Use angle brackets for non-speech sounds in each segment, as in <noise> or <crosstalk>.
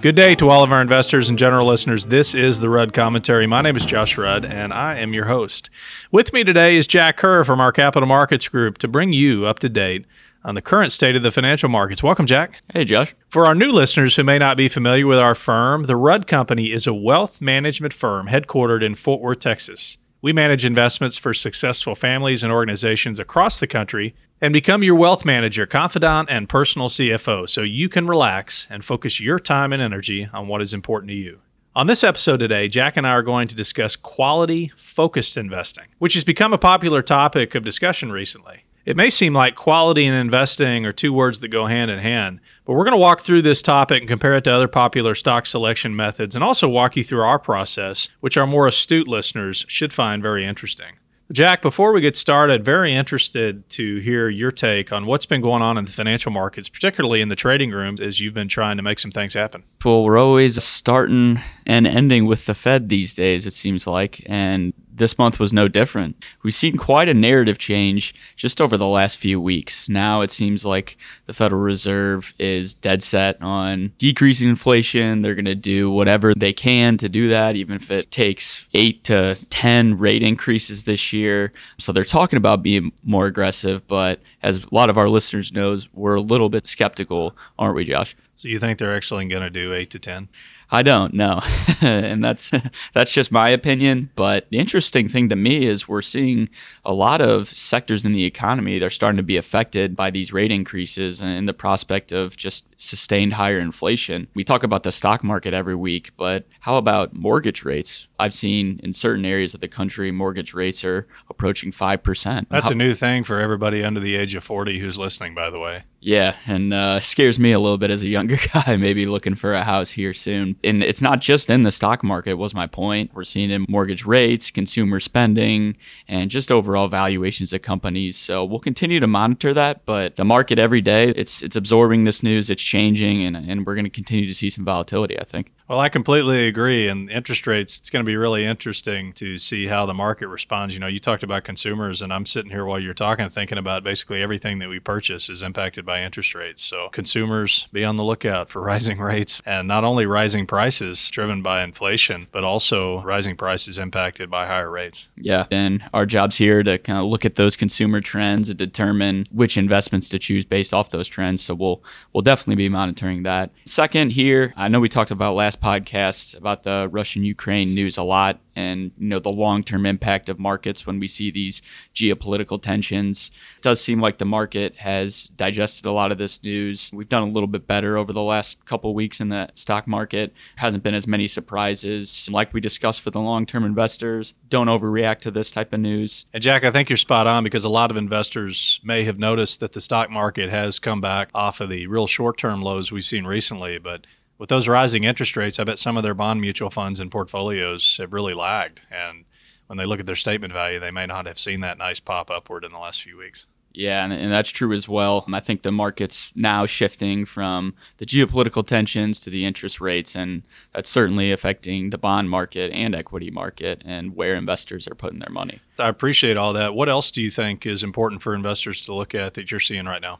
Good day to all of our investors and general listeners. This is the Rudd Commentary. My name is Josh Rudd, and I am your host. With me today is Jack Kerr from our Capital Markets Group to bring you up to date on the current state of the financial markets. Welcome, Jack. Hey, Josh. For our new listeners who may not be familiar with our firm, the Rudd Company is a wealth management firm headquartered in Fort Worth, Texas. We manage investments for successful families and organizations across the country and become your wealth manager, confidant, and personal CFO so you can relax and focus your time and energy on what is important to you. On this episode today, Jack and I are going to discuss quality focused investing, which has become a popular topic of discussion recently. It may seem like quality and investing are two words that go hand in hand, but we're going to walk through this topic and compare it to other popular stock selection methods and also walk you through our process, which our more astute listeners should find very interesting. Jack, before we get started, very interested to hear your take on what's been going on in the financial markets, particularly in the trading rooms, as you've been trying to make some things happen. Well, we're always starting and ending with the Fed these days, it seems like. And this month was no different. We've seen quite a narrative change just over the last few weeks. Now it seems like the Federal Reserve is dead set on decreasing inflation. They're going to do whatever they can to do that, even if it takes eight to 10 rate increases this year. So they're talking about being more aggressive, but as a lot of our listeners knows, we're a little bit skeptical, aren't we, Josh? So you think they're actually going to do eight to 10? I don't know, <laughs> and that's <laughs> that's just my opinion. But the interesting thing to me is we're seeing a lot of sectors in the economy they're starting to be affected by these rate increases and the prospect of just sustained higher inflation. We talk about the stock market every week, but how about mortgage rates? I've seen in certain areas of the country, mortgage rates are approaching 5%. That's how- a new thing for everybody under the age of 40 who's listening, by the way. Yeah, and uh, scares me a little bit as a younger <laughs> guy, maybe looking for a house here soon. And it's not just in the stock market, was my point. We're seeing in mortgage rates, consumer spending, and just overall valuations of companies. So we'll continue to monitor that, but the market every day, it's it's absorbing this news, it's changing, and, and we're going to continue to see some volatility, I think. Well, I completely agree. And interest rates, it's going to be really interesting to see how the market responds. You know, you talked about consumers, and I'm sitting here while you're talking, thinking about basically everything that we purchase is impacted by interest rates. So consumers be on the lookout for <laughs> rising rates and not only rising prices driven by inflation, but also rising prices impacted by higher rates. Yeah, and our job's here to kind of look at those consumer trends and determine which investments to choose based off those trends. So we'll we'll definitely be monitoring that. Second, here, I know we talked about last podcast about the Russian Ukraine news a lot and you know the long-term impact of markets when we see these geopolitical tensions. It does seem like the market has digested a lot of this news. We've done a little bit better over the last couple weeks in the stock market. Hasn't been as many surprises. Like we discussed for the long-term investors, don't overreact to this type of news. And Jack, I think you're spot on because a lot of investors may have noticed that the stock market has come back off of the real short term lows we've seen recently. But with those rising interest rates, I bet some of their bond mutual funds and portfolios have really lagged. And when they look at their statement value, they may not have seen that nice pop upward in the last few weeks. Yeah, and, and that's true as well. I think the market's now shifting from the geopolitical tensions to the interest rates, and that's certainly affecting the bond market and equity market and where investors are putting their money. I appreciate all that. What else do you think is important for investors to look at that you're seeing right now?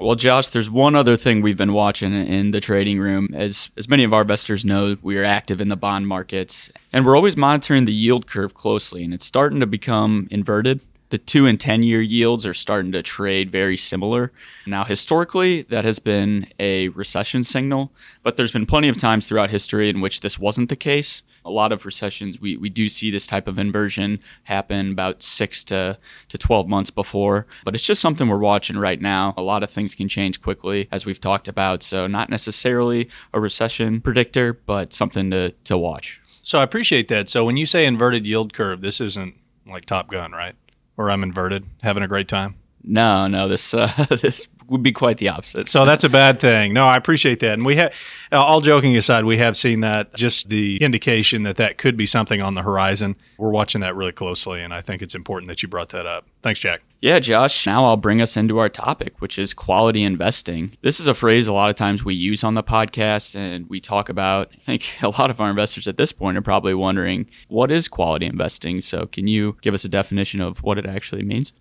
Well, Josh, there's one other thing we've been watching in the trading room. As as many of our investors know, we are active in the bond markets, and we're always monitoring the yield curve closely, and it's starting to become inverted. The two and 10 year yields are starting to trade very similar. Now, historically, that has been a recession signal, but there's been plenty of times throughout history in which this wasn't the case. A lot of recessions, we, we do see this type of inversion happen about six to, to 12 months before, but it's just something we're watching right now. A lot of things can change quickly, as we've talked about. So, not necessarily a recession predictor, but something to, to watch. So I appreciate that. So when you say inverted yield curve, this isn't like Top Gun, right? Where I'm inverted, having a great time. No, no, this uh, <laughs> this would be quite the opposite. So that's a bad thing. No, I appreciate that. And we have, uh, all joking aside, we have seen that just the indication that that could be something on the horizon. We're watching that really closely, and I think it's important that you brought that up. Thanks, Jack. Yeah, Josh, now I'll bring us into our topic, which is quality investing. This is a phrase a lot of times we use on the podcast and we talk about. I think <laughs> a lot of our investors at this point are probably wondering, what is quality investing? So, can you give us a definition of what it actually means?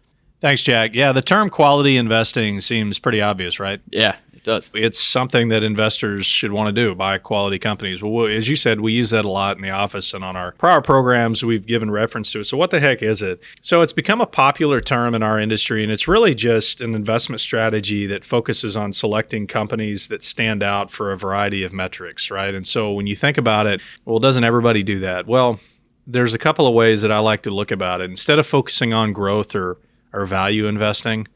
Thanks, Jack. Yeah, the term quality investing seems pretty obvious, right? Yeah, It does. It's something that investors should want to do, buy quality companies. Well, as you said, we use that a lot in the office and on our prior programs, we've given reference to it. So, what the heck is it? So, it's become a popular term in our industry, and it's really just an investment strategy that focuses on selecting companies that stand out for a variety of metrics, right? And so, when you think about it, well, doesn't everybody do that? Well, there's a couple of ways that I like to look about it. Instead of focusing on growth or, or value investing,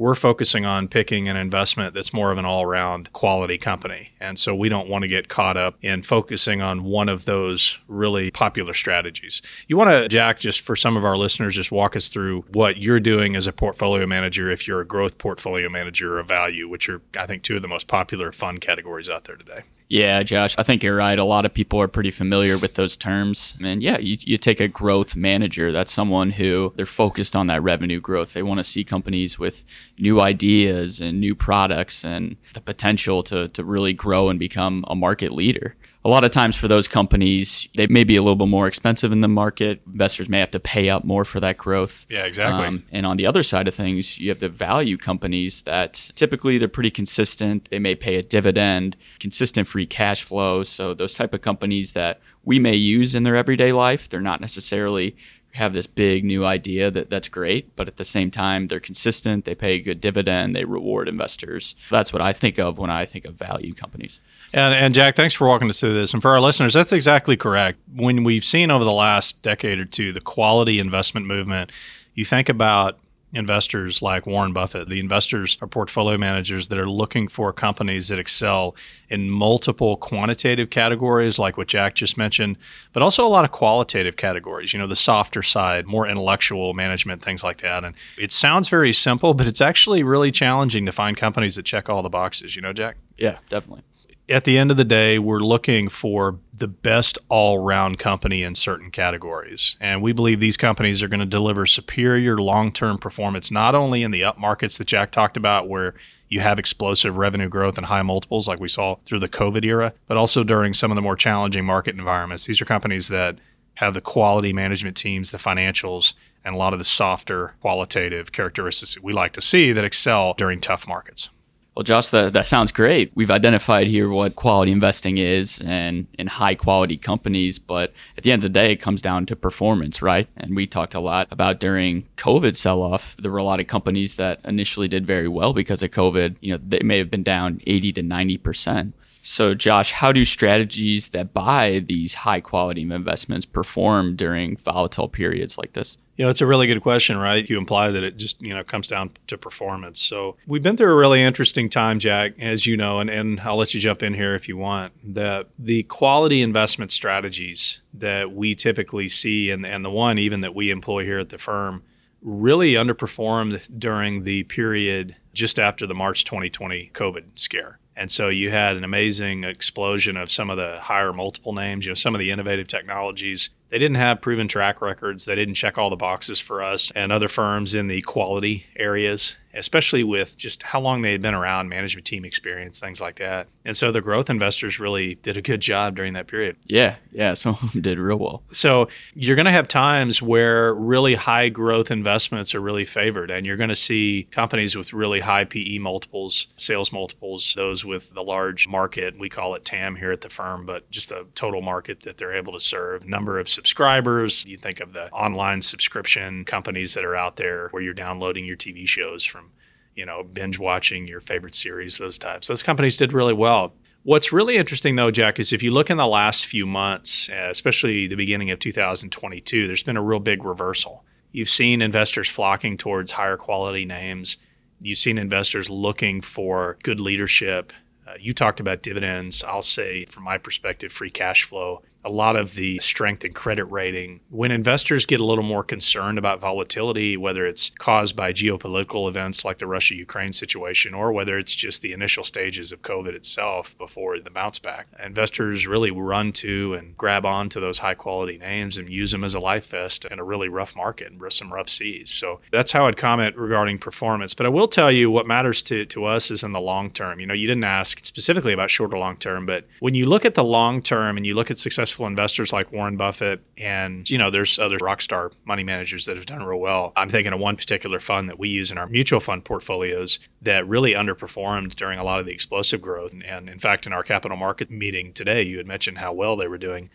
we're focusing on picking an investment that's more of an all around quality company. And so we don't want to get caught up in focusing on one of those really popular strategies. You want to, Jack, just for some of our listeners, just walk us through what you're doing as a portfolio manager if you're a growth portfolio manager or a value, which are, I think, two of the most popular fund categories out there today. Yeah, Josh, I think you're right. A lot of people are pretty familiar with those terms. And yeah, you, you take a growth manager, that's someone who they're focused on that revenue growth. They want to see companies with new ideas and new products and the potential to, to really grow and become a market leader a lot of times for those companies, they may be a little bit more expensive in the market. Investors may have to pay up more for that growth. Yeah, exactly. Um, and on the other side of things, you have the value companies that typically they're pretty consistent. They may pay a dividend, consistent free cash flow. So those type of companies that we may use in their everyday life, they're not necessarily have this big new idea that that's great, but at the same time they're consistent, they pay a good dividend, they reward investors. That's what I think of when I think of value companies. And, and Jack, thanks for walking us through this. And for our listeners, that's exactly correct. When we've seen over the last decade or two the quality investment movement, you think about investors like Warren Buffett. The investors are portfolio managers that are looking for companies that excel in multiple quantitative categories, like what Jack just mentioned, but also a lot of qualitative categories, you know, the softer side, more intellectual management, things like that. And it sounds very simple, but it's actually really challenging to find companies that check all the boxes, you know, Jack? Yeah, definitely at the end of the day, we're looking for the best all round company in certain categories. And we believe these companies are going to deliver superior long term performance, not only in the up markets that Jack talked about, where you have explosive revenue growth and high multiples like we saw through the COVID era, but also during some of the more challenging market environments. These are companies that have the quality management teams, the financials, and a lot of the softer qualitative characteristics that we like to see that excel during tough markets. Well, Josh, that, that sounds great. We've identified here what quality investing is and in high quality companies, but at the end of the day, it comes down to performance, right? And we talked a lot about during COVID sell off, there were a lot of companies that initially did very well because of COVID. You know, they may have been down 80 to 90%. So, Josh, how do strategies that buy these high quality investments perform during volatile periods like this? You know, it's a really good question, right? You imply that it just, you know, comes down to performance. So we've been through a really interesting time, Jack, as you know, and, and I'll let you jump in here if you want. That the quality investment strategies that we typically see and, and the one even that we employ here at the firm really underperformed during the period just after the March 2020 COVID scare. And so you had an amazing explosion of some of the higher multiple names, you know, some of the innovative technologies they didn't have proven track records. They didn't check all the boxes for us and other firms in the quality areas, especially with just how long they had been around, management team experience, things like that. And so the growth investors really did a good job during that period. Yeah, yeah, <laughs> some of them did real well. So you're going to have times where really high growth investments are really favored, and you're going to see companies with really high PE multiples, sales multiples, those with the large market. We call it TAM here at the firm, but just the total market that they're able to serve, number of subscribers. You think of the online subscription companies that are out there where you're downloading your TV shows from, you know, binge watching your favorite series, those types. Those companies did really well. What's really interesting, though, Jack, is if you look in the last few months, especially the beginning of 2022, there's been a real big reversal. You've seen investors flocking towards higher quality names. You've seen investors looking for good leadership. Uh, you talked about dividends. I'll say, from my perspective, free cash flow a lot of the strength and credit rating. When investors get a little more concerned about volatility, whether it's caused by geopolitical events like the Russia Ukraine situation or whether it's just the initial stages of COVID itself before the bounce back, investors really run to and grab onto those high quality names and use them as a life vest in a really rough market and some rough seas. So that's how I'd comment regarding performance. But I will tell you what matters to, to us is in the long term. You know, you didn't ask specifically about short or long term, but when you look at the long term and you look at success successful investors like Warren Buffett, and you know, there's other rock star money managers that have done real well. I'm thinking of one particular fund that we use in our mutual fund portfolios that really underperformed during a lot of the explosive growth. And in fact, in our capital market meeting today, you had mentioned how well they were doing,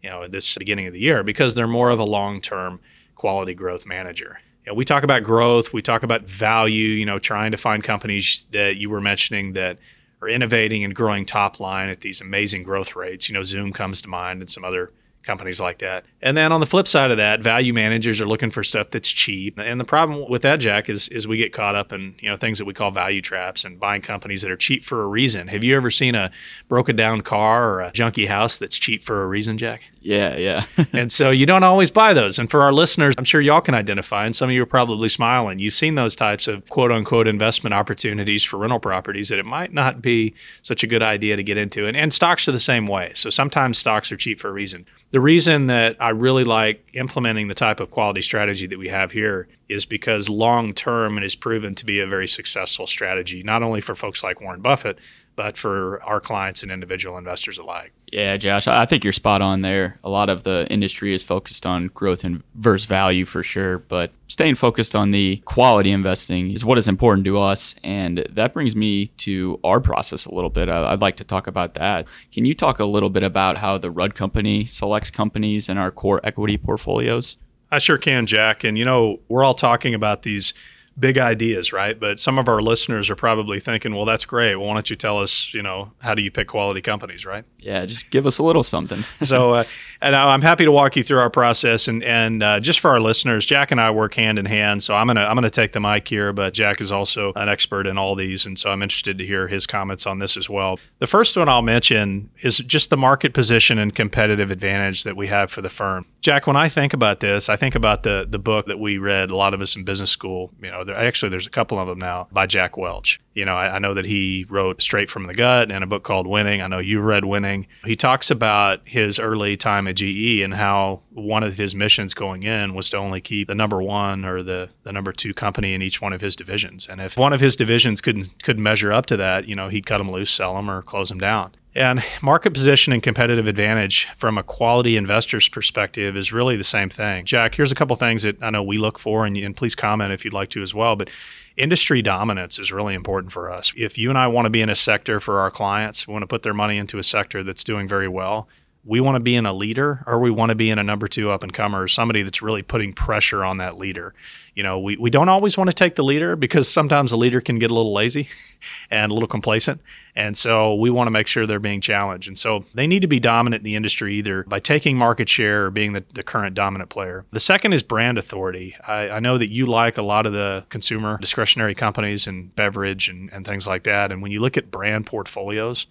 you know, at this beginning of the year because they're more of a long term quality growth manager. You know, we talk about growth, we talk about value, you know, trying to find companies that you were mentioning that are innovating and growing top line at these amazing growth rates. You know, Zoom comes to mind and some other companies like that. And then on the flip side of that, value managers are looking for stuff that's cheap. And the problem with that, Jack, is is we get caught up in you know things that we call value traps and buying companies that are cheap for a reason. Have you ever seen a broken down car or a junky house that's cheap for a reason, Jack? Yeah, yeah. <laughs> and so you don't always buy those. And for our listeners, I'm sure y'all can identify, and some of you are probably smiling. You've seen those types of quote unquote investment opportunities for rental properties that it might not be such a good idea to get into. And, and stocks are the same way. So sometimes stocks are cheap for a reason. The reason that I really like implementing the type of quality strategy that we have here is because long term it has proven to be a very successful strategy, not only for folks like Warren Buffett, but for our clients and individual investors alike. Yeah, Josh, I think you're spot on there. A lot of the industry is focused on growth and versus value for sure, but staying focused on the quality investing is what is important to us. And that brings me to our process a little bit. I'd like to talk about that. Can you talk a little bit about how the Rudd Company selects companies in our core equity portfolios? I sure can, Jack. And you know, we're all talking about these big ideas, right? But some of our listeners are probably thinking, well, that's great. Well, why don't you tell us, you know, how do you pick quality companies, right? Yeah, just give us a little something. so, <laughs> uh, and I'm happy to walk you through our process. And and uh, just for our listeners, Jack and I work hand in hand. So I'm gonna I'm gonna take the mic here, but Jack is also an expert in all these, and so I'm interested to hear his comments on this as well. The first one I'll mention is just the market position and competitive advantage that we have for the firm. Jack, when I think about this, I think about the the book that we read, a lot of us in business school. You know, there, actually there's a couple of them now by Jack Welch. You know, I, I know that he wrote Straight from the Gut and a book called Winning. I know you read Winning. He talks about his early time at GE and how one of his missions going in was to only keep the number one or the, the number two company in each one of his divisions. And if one of his divisions couldn't couldn't measure up to that, you know, he'd cut them loose, sell them, or close them down. And market position and competitive advantage from a quality investor's perspective is really the same thing. Jack, here's a couple things that I know we look for, and, and please comment if you'd like to as well. But industry dominance is really important for us. If you and I want to be in a sector for our clients, we want to put their money into a sector that's doing very well. We want to be in a leader or we want to be in a number two up and comer, or somebody that's really putting pressure on that leader you know, we, we don't always want to take the leader because sometimes the leader can get a little lazy <laughs> and a little complacent. And so we want to make sure they're being challenged. And so they need to be dominant in the industry either by taking market share or being the, the current dominant player. The second is brand authority. I, I know that you like a lot of the consumer discretionary companies and beverage and, and things like that. And when you look at brand portfolios,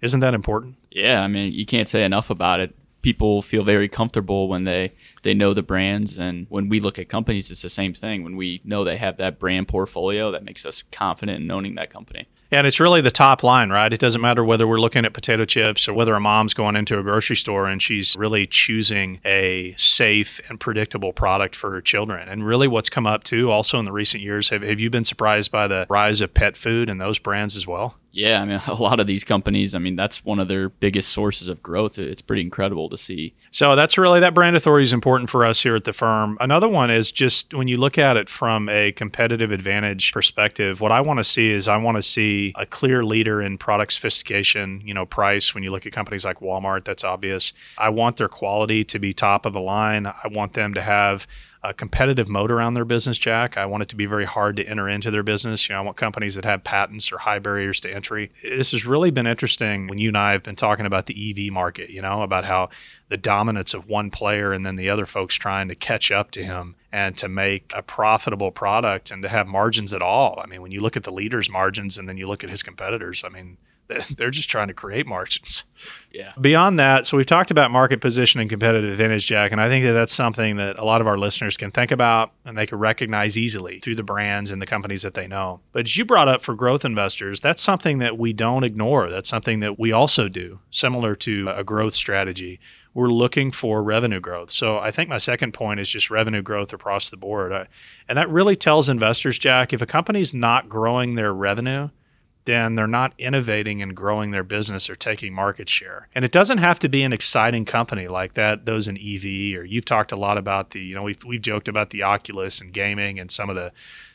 isn't that important? Yeah, I mean, you can't say enough about it people feel very comfortable when they they know the brands and when we look at companies it's the same thing when we know they have that brand portfolio that makes us confident in owning that company and it's really the top line, right? It doesn't matter whether we're looking at potato chips or whether a mom's going into a grocery store and she's really choosing a safe and predictable product for her children. And really, what's come up too, also in the recent years, have, have you been surprised by the rise of pet food and those brands as well? Yeah, I mean, <laughs> a lot of these companies, I mean, that's one of their biggest sources of growth. It's pretty incredible to see. So that's really that brand authority is important for us here at the firm. Another one is just when you look at it from a competitive advantage perspective, what I want to see is I want to see a clear leader in product sophistication, you know, price. When you look at companies like Walmart, that's obvious. I want their quality to be top of the line. I want them to have a competitive moat around their business, Jack. I want it to be very hard to enter into their business. You know, I want companies that have patents or high barriers to entry. This has really been interesting when you and I have been talking about the EV market, you know, about how the dominance of one player and then the other folks trying to catch up to him and to make a profitable product and to have margins at all. I mean, when you look at the leader's margins and then you look at his competitors, I mean, <laughs> they're just trying to create margins. Yeah. Beyond that, so we've talked about market position and competitive advantage, Jack, and I think that that's something that a lot of our listeners can think about and they can recognize easily through the brands and the companies that they know. But as you brought up for growth investors, that's something that we don't ignore. That's something that we also do, similar to a growth strategy. We're looking for revenue growth. So I think my second point is just revenue growth across the board. and that really tells investors, Jack, if a company's not growing their revenue, then they're not innovating and growing their business or taking market share. And it doesn't have to be an exciting company like that, those in EV, or you've talked a lot about the, you know, we've, we've joked about the Oculus and gaming and some of the,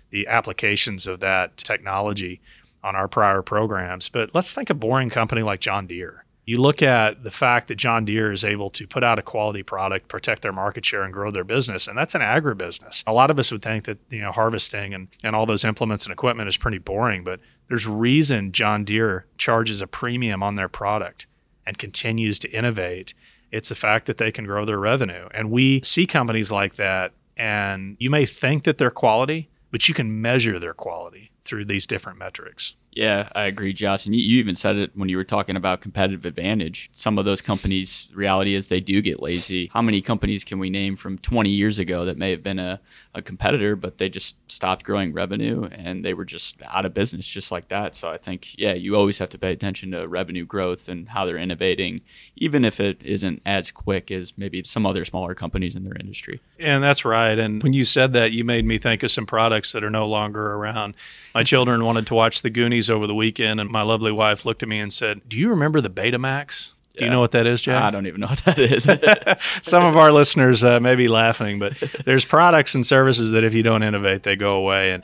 the applications of that technology on our prior programs. But let's think a boring company like John Deere. You look at the fact that John Deere is able to put out a quality product, protect their market share, and grow their business, and that's an agribusiness. A lot of us would think that you know harvesting and, and all those implements and equipment is pretty boring, but there's reason John Deere charges a premium on their product and continues to innovate. It's the fact that they can grow their revenue. And we see companies like that, and you may think that they're quality, but you can measure their quality through these different metrics. Yeah, I agree, Josh. And you, you, even said it when you were talking about competitive advantage. Some of those companies, reality is they do get lazy. How many companies can we name from 20 years ago that may have been a, a competitor, but they just stopped growing revenue and they were just out of business just like that? So I think, yeah, you always have to pay attention to revenue growth and how they're innovating, even if it isn't as quick as maybe some other smaller companies in their industry. And that's right. And when you said that, you made me think of some products that are no longer around. My children wanted to watch the Goonies over the weekend, and my lovely wife looked at me and said, Do you remember the Betamax? Do yeah. you know what that is, Jack? I don't even know what that is. <laughs> Some of our listeners uh, may be laughing, but there's products and services that if you don't innovate, they go away. And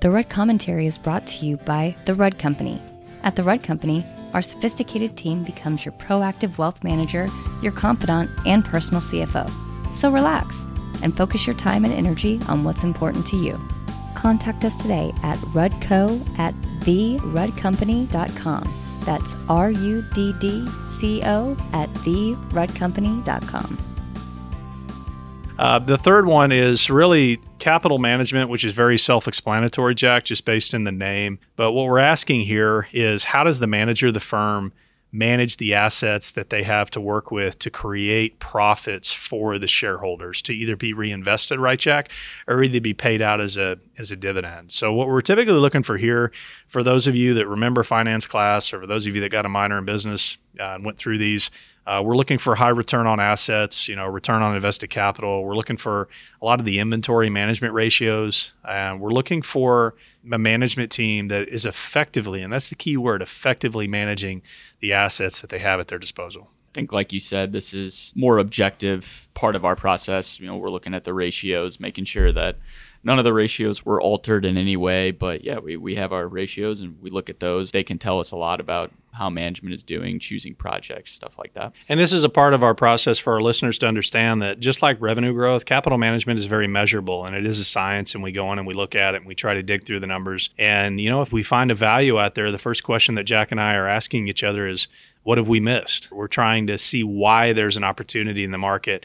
the Rudd Commentary is brought to you by the Rudd Company. At the Rudd Company, our sophisticated team becomes your proactive wealth manager, your confidant, and personal CFO. So relax and focus your time and energy on what's important to you contact us today at rudco at theruddcompany.com. That's R U D D C O at theruddcompany.com. Uh, the third one is really capital management, which is very self explanatory, Jack, just based in the name. But what we're asking here is how does the manager of the firm manage the assets that they have to work with to create profits for the shareholders to either be reinvested, right, Jack, or either be paid out as a as a dividend. So what we're typically looking for here, for those of you that remember finance class, or for those of you that got a minor in business uh, and went through these, uh, we're looking for high return on assets, you know, return on invested capital. We're looking for a lot of the inventory management ratios. And we're looking for a management team that is effectively, and that's the key word, effectively managing the assets that they have at their disposal. I think, like you said, this is more objective part of our process. You know, we're looking at the ratios, making sure that none of the ratios were altered in any way. But yeah, we, we have our ratios and we look at those. They can tell us a lot about how management is doing, choosing projects, stuff like that. And this is a part of our process for our listeners to understand that just like revenue growth, capital management is very measurable and it is a science. And we go in and we look at it and we try to dig through the numbers. And, you know, if we find a value out there, the first question that Jack and I are asking each other is, what have we missed? We're trying to see why there's an opportunity in the market.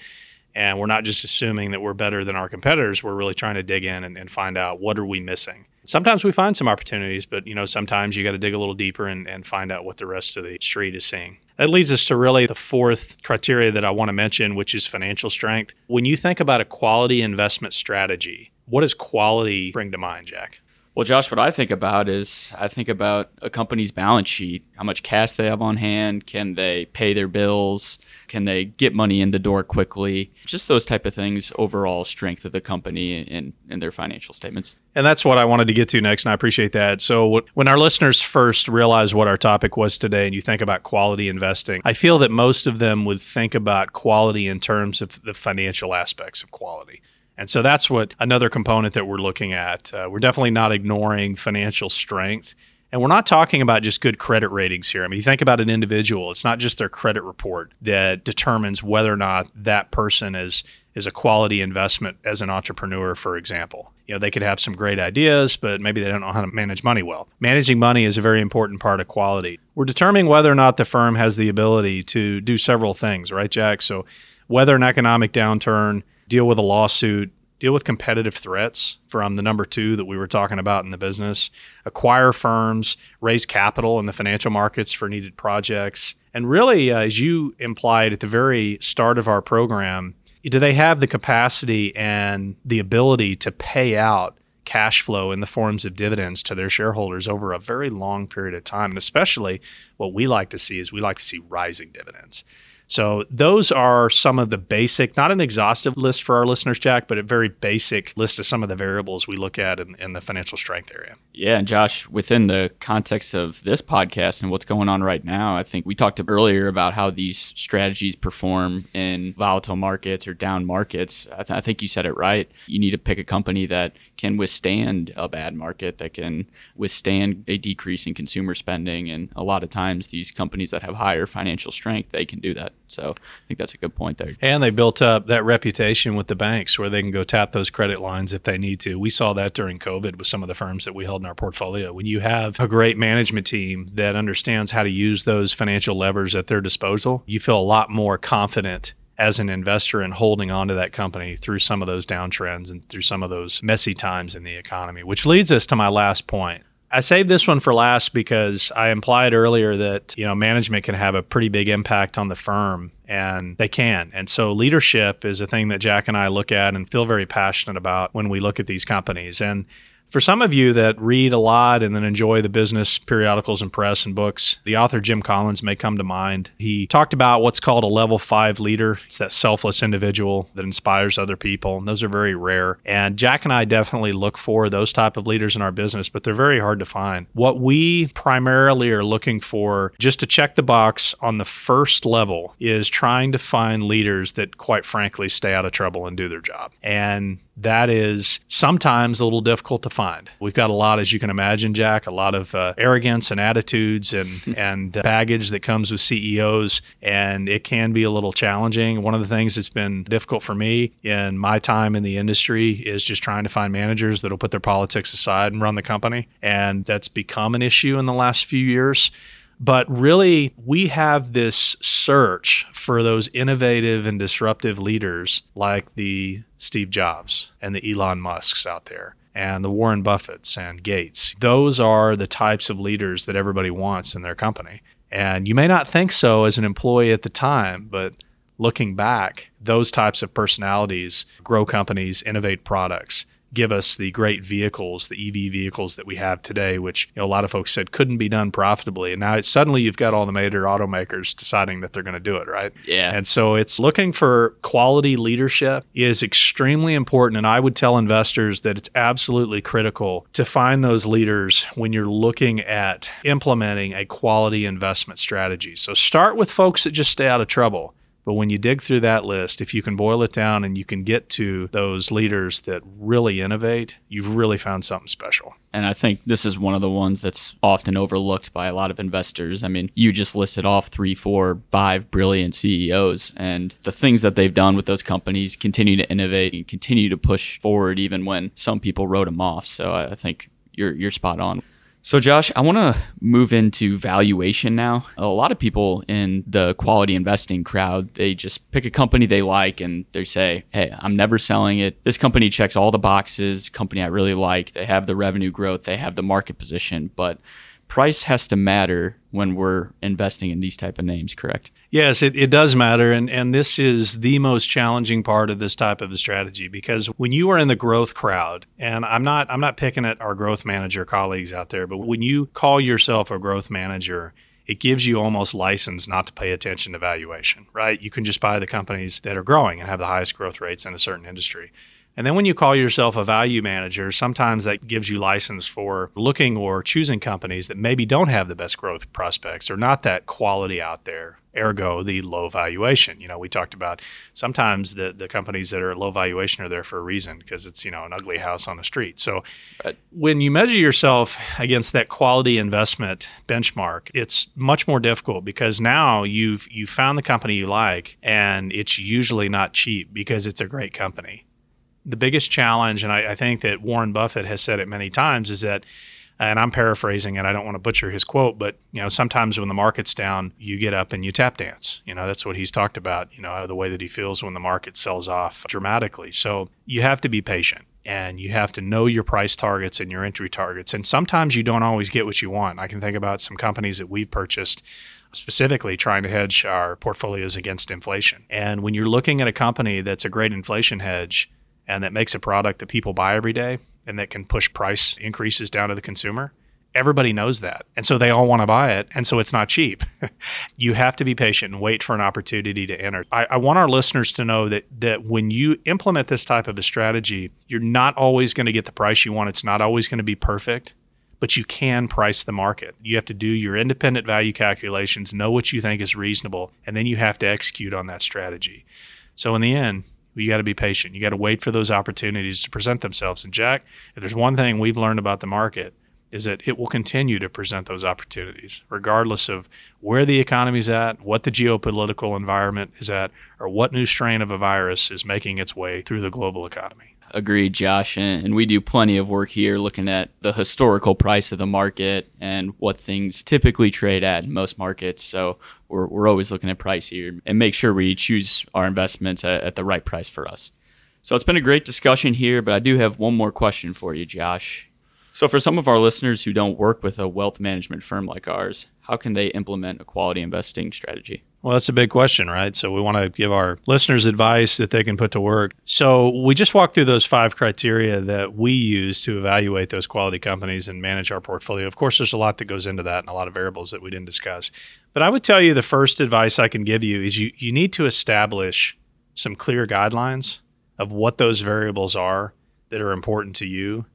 And we're not just assuming that we're better than our competitors. We're really trying to dig in and, and find out what are we missing sometimes we find some opportunities, but you know, sometimes you got to dig a little deeper and, and find out what the rest of the street is seeing. That leads us to really the fourth criteria that I want to mention, which is financial strength. When you think about a quality investment strategy, what does quality bring to mind, Jack? Well, Josh, what I think about is I think about a company's balance sheet, how much cash they have on hand, can they pay their bills, can they get money in the door quickly, just those type of things, overall strength of the company and, and their financial statements. And that's what I wanted to get to next, and I appreciate that. So, when our listeners first realize what our topic was today, and you think about quality investing, I feel that most of them would think about quality in terms of the financial aspects of quality. And so that's what another component that we're looking at. Uh, we're definitely not ignoring financial strength. And we're not talking about just good credit ratings here. I mean, you think about an individual, it's not just their credit report that determines whether or not that person is is a quality investment as an entrepreneur, for example. You know, they could have some great ideas, but maybe they don't know how to manage money well. Managing money is a very important part of quality. We're determining whether or not the firm has the ability to do several things, right, Jack? So, whether an economic downturn, deal with a lawsuit, deal with competitive threats from the number two that we were talking about in the business, acquire firms, raise capital in the financial markets for needed projects. And really, uh, as you implied at the very start of our program, do they have the capacity and the ability to pay out cash flow in the forms of dividends to their shareholders over a very long period of time? And especially what we like to see is we like to see rising dividends. So those are some of the basic, not an exhaustive list for our listeners, Jack, but a very basic list of some of the variables we look at in, in the financial strength area. Yeah, and Josh, within the context of this podcast and what's going on right now, I think we talked earlier about how these strategies perform in volatile markets or down markets. I, th- I think you said it right. You need to pick a company that can withstand a bad market, that can withstand a decrease in consumer spending. And a lot of times, these companies that have higher financial strength, they can do that. So I think that's a good point there. And they built up that reputation with the banks where they can go tap those credit lines if they need to. We saw that during COVID with some of the firms that we held in our portfolio. When you have a great management team that understands how to use those financial levers at their disposal, you feel a lot more confident as an investor in holding on to that company through some of those downtrends and through some of those messy times in the economy, which leads us to my last point. I saved this one for last because I implied earlier that, you know, management can have a pretty big impact on the firm and they can. And so leadership is a thing that Jack and I look at and feel very passionate about when we look at these companies. And for some of you that read a lot and then enjoy the business periodicals and press and books, the author Jim Collins may come to mind. He talked about what's called a level five leader. It's that selfless individual that inspires other people. And those are very rare. And Jack and I definitely look for those type of leaders in our business, but they're very hard to find. What we primarily are looking for, just to check the box on the first level, is trying to find leaders that, quite frankly, stay out of trouble and do their job. And that is sometimes a little difficult to find. We've got a lot, as you can imagine, Jack, a lot of uh, arrogance and attitudes and <laughs> and baggage that comes with CEOs, and it can be a little challenging. One of the things that's been difficult for me in my time in the industry is just trying to find managers that'll put their politics aside and run the company, and that's become an issue in the last few years. But really, we have this search for those innovative and disruptive leaders like the Steve Jobs and the Elon Musks out there and the Warren Buffetts and Gates. Those are the types of leaders that everybody wants in their company. And you may not think so as an employee at the time, but looking back, those types of personalities grow companies, innovate products, give us the great vehicles, the EV vehicles that we have today, which you know, a lot of folks said couldn't be done profitably. And now suddenly you've got all the major automakers deciding that they're going to do it, right? Yeah. And so it's looking for quality leadership is extremely important. And I would tell investors that it's absolutely critical to find those leaders when you're looking at implementing a quality investment strategy. So start with folks that just stay out of trouble. But when you dig through that list, if you can boil it down and you can get to those leaders that really innovate, you've really found something special. And I think this is one of the ones that's often overlooked by a lot of investors. I mean, you just listed off three, four, five brilliant CEOs, and the things that they've done with those companies continue to innovate and continue to push forward, even when some people wrote them off. So I think you're you're spot on. So, Josh, I want to move into valuation now. A lot of people in the quality investing crowd, they just pick a company they like and they say, Hey, I'm never selling it. This company checks all the boxes, company I really like. They have the revenue growth, they have the market position, but price has to matter when we're investing in these type of names correct yes it, it does matter and, and this is the most challenging part of this type of a strategy because when you are in the growth crowd and i'm not i'm not picking at our growth manager colleagues out there but when you call yourself a growth manager it gives you almost license not to pay attention to valuation, right? You can just buy the companies that are growing and have the highest growth rates in a certain industry. And then when you call yourself a value manager, sometimes that gives you license for looking or choosing companies that maybe don't have the best growth prospects or not that quality out there. Ergo, the low valuation. You know, we talked about sometimes the, the companies that are low valuation are there for a reason because it's, you know, an ugly house on the street. So right. when you measure yourself against that quality investment benchmark, it's much more difficult because now you've you found the company you like and it's usually not cheap because it's a great company the biggest challenge, and I, I, think that Warren Buffett has said it many times, is that, and I'm paraphrasing, and I don't want to butcher his quote, but you know, sometimes when the market's down, you get up and you tap dance. You know, that's what he's talked about. You know, the way that he feels when the market sells off dramatically. So you have to be patient. And you have to know your price targets and your entry targets. And sometimes you don't always get what you want. I can think about some companies that we've purchased specifically trying to hedge our portfolios against inflation. And when you're looking at a company that's a great inflation hedge, and that makes a product that people buy every day and that can push price increases down to the consumer, Everybody knows that. And so they all want to buy it. And so it's not cheap. <laughs> you have to be patient and wait for an opportunity to enter. I, I, want our listeners to know that that when you implement this type of a strategy, you're not always going to get the price you want. It's not always going to be perfect, but you can price the market. You have to do your independent value calculations, know what you think is reasonable, and then you have to execute on that strategy. So in the end, you got to be patient. You got to wait for those opportunities to present themselves. And Jack, if there's one thing we've learned about the market, is that it will continue to present those opportunities, regardless of where the economy's at, what the geopolitical environment is at, or what new strain of a virus is making its way through the global economy. Agreed, Josh. And we do plenty of work here looking at the historical price of the market and what things typically trade at in most markets. So we're, we're always looking at price here and make sure we choose our investments at, at the right price for us. So it's been a great discussion here, but I do have one more question for you, Josh. So, for some of our listeners who don't work with a wealth management firm like ours, how can they implement a quality investing strategy? Well, that's a big question, right? So, we want to give our listeners advice that they can put to work. So, we just walked through those five criteria that we use to evaluate those quality companies and manage our portfolio. Of course, there's a lot that goes into that and a lot of variables that we didn't discuss. But I would tell you the first advice I can give you is you, you need to establish some clear guidelines of what those variables are that are important to you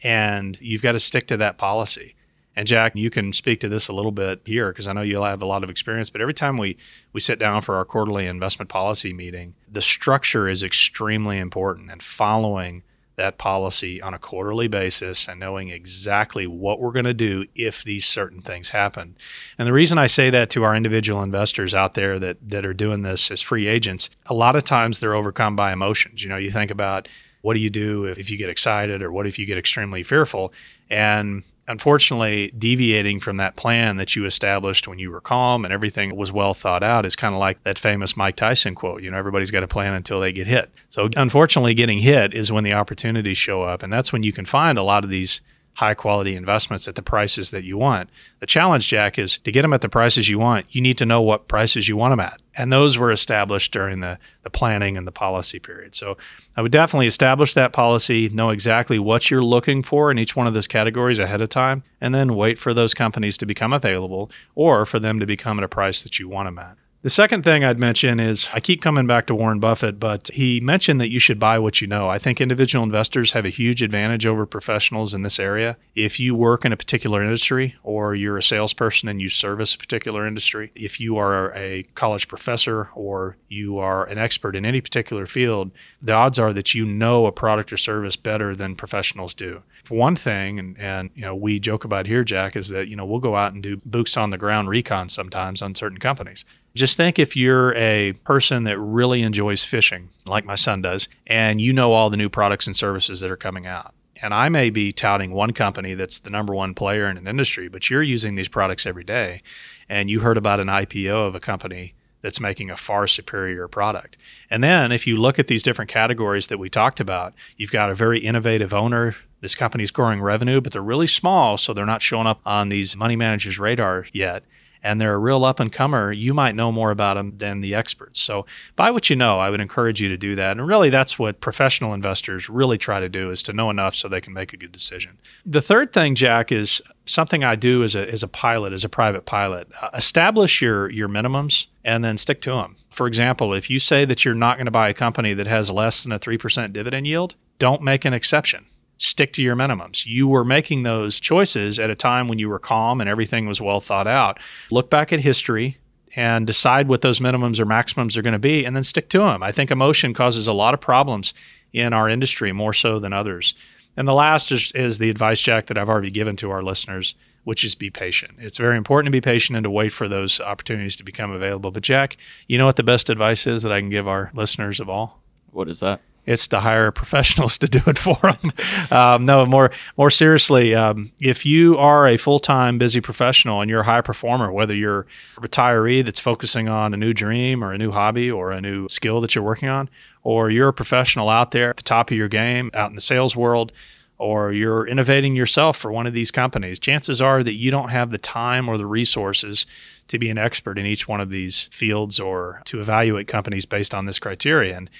and you've got to stick to that policy. And Jack, you can speak to this a little bit here because I know you'll have a lot of experience. But every time we we sit down for our quarterly investment policy meeting, the structure is extremely important, and following that policy on a quarterly basis and knowing exactly what we're going to do if these certain things happen. And the reason I say that to our individual investors out there that that are doing this as free agents, a lot of times they're overcome by emotions. You know, you think about what do you do if, if you get excited or what if you get extremely fearful? And unfortunately, deviating from that plan that you established when you were calm and everything was well thought out is kind of like that famous Mike Tyson quote, you know, everybody's got a plan until they get hit. So unfortunately, getting hit is when the opportunities show up. And that's when you can find a lot of these high quality investments at the prices that you want. The challenge, Jack, is to get them at the prices you want, you need to know what prices you want them at. And those were established during the, the planning and the policy period. So I would definitely establish that policy, know exactly what you're looking for in each one of those categories ahead of time, and then wait for those companies to become available or for them to become at a price that you want them at. The second thing I'd mention is I keep coming back to Warren Buffett, but he mentioned that you should buy what you know. I think individual investors have a huge advantage over professionals in this area. If you work in a particular industry or you're a salesperson and you service a particular industry, if you are a college professor or you are an expert in any particular field, the odds are that you know a product or service better than professionals do. One thing, and, and you know, we joke about here, Jack, is that, you know, we'll go out and do boots on the ground recon sometimes on certain companies. Just think if you're a person that really enjoys fishing, like my son does, and you know all the new products and services that are coming out. And I may be touting one company that's the number one player in an industry, but you're using these products every day. And you heard about an IPO of a company that's making a far superior product. And then if you look at these different categories that we talked about, you've got a very innovative owner. This company's growing revenue, but they're really small, so they're not showing up on these money managers' radar yet and they're a real up and comer, you might know more about them than the experts. So buy what you know. I would encourage you to do that. And really, that's what professional investors really try to do is to know enough so they can make a good decision. The third thing, Jack, is something I do as a, as a pilot, as a private pilot. Uh, establish your, your minimums and then stick to them. For example, if you say that you're not going to buy a company that has less than a 3% dividend yield, don't make an exception stick to your minimums. You were making those choices at a time when you were calm and everything was well thought out. Look back at history and decide what those minimums or maximums are going to be and then stick to them. I think emotion causes a lot of problems in our industry more so than others. And the last is, is the advice, Jack, that I've already given to our listeners, which is be patient. It's very important to be patient and to wait for those opportunities to become available. But, Jack, you know what the best advice is that I can give our listeners of all? What is that? It's to hire <laughs> professionals to do it for them. Um, no, more more seriously, um, if you are a full time busy professional and you're a high performer, whether you're a retiree that's focusing on a new dream or a new hobby or a new skill that you're working on, or you're a professional out there at the top of your game, out in the sales world. Or you're innovating yourself for one of these companies, chances are that you don't have the time or the resources to be an expert in each one of these fields or to evaluate companies based on this criterion. And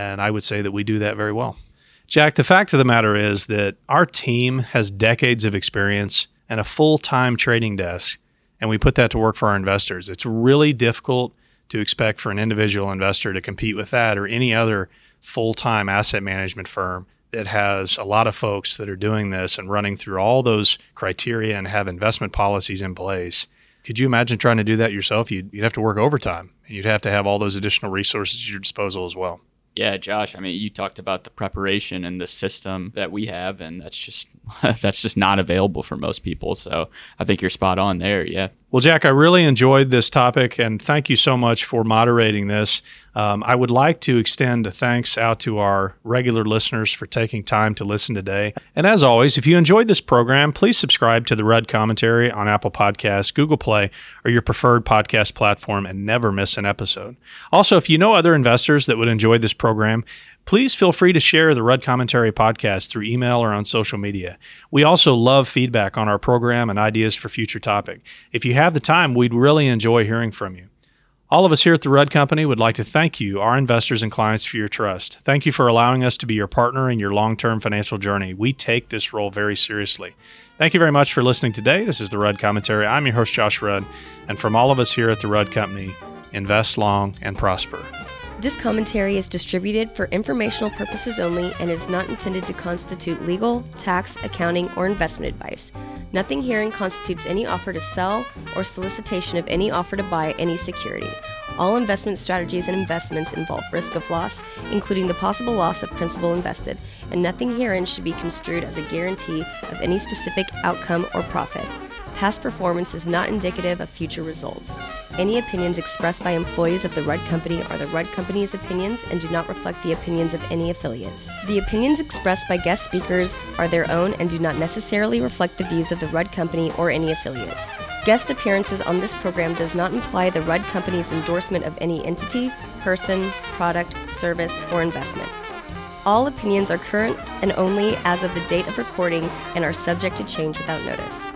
I would say that we do that very well. Jack, the fact of the matter is that our team has decades of experience and a full time trading desk, and we put that to work for our investors. It's really difficult to expect for an individual investor to compete with that or any other full time asset management firm that has a lot of folks that are doing this and running through all those criteria and have investment policies in place. Could you imagine trying to do that yourself? You'd, you'd have to work overtime and you'd have to have all those additional resources at your disposal as well. Yeah, Josh. I mean, you talked about the preparation and the system that we have, and that's just <laughs> that's just not available for most people. So I think you're spot on there. Yeah. Well, Jack, I really enjoyed this topic, and thank you so much for moderating this. Um, I would like to extend a thanks out to our regular listeners for taking time to listen today. And as always, if you enjoyed this program, please subscribe to the Rudd Commentary on Apple Podcasts, Google Play, or your preferred podcast platform and never miss an episode. Also, if you know other investors that would enjoy this program, please feel free to share the Rudd Commentary podcast through email or on social media. We also love feedback on our program and ideas for future topic. If you have the time, we'd really enjoy hearing from you. All of us here at the Rudd Company would like to thank you, our investors and clients, for your trust. Thank you for allowing us to be your partner in your long term financial journey. We take this role very seriously. Thank you very much for listening today. This is the Rudd Commentary. I'm your host, Josh Rudd. And from all of us here at the Rudd Company, invest long and prosper. This commentary is distributed for informational purposes only and is not intended to constitute legal, tax, accounting, or investment advice. Nothing herein constitutes any offer to sell or solicitation of any offer to buy any security. All investment strategies and investments involve risk of loss, including the possible loss of principal invested, and nothing herein should be construed as a guarantee of any specific outcome or profit. Past performance is not indicative of future results. Any opinions expressed by employees of the Rudd Company are the Rudd Company's opinions and do not reflect the opinions of any affiliates. The opinions expressed by guest speakers are their own and do not necessarily reflect the views of the Rudd Company or any affiliates. Guest appearances on this program does not imply the Rudd Company's endorsement of any entity, person, product, service, or investment. All opinions are current and only as of the date of recording and are subject to change without notice.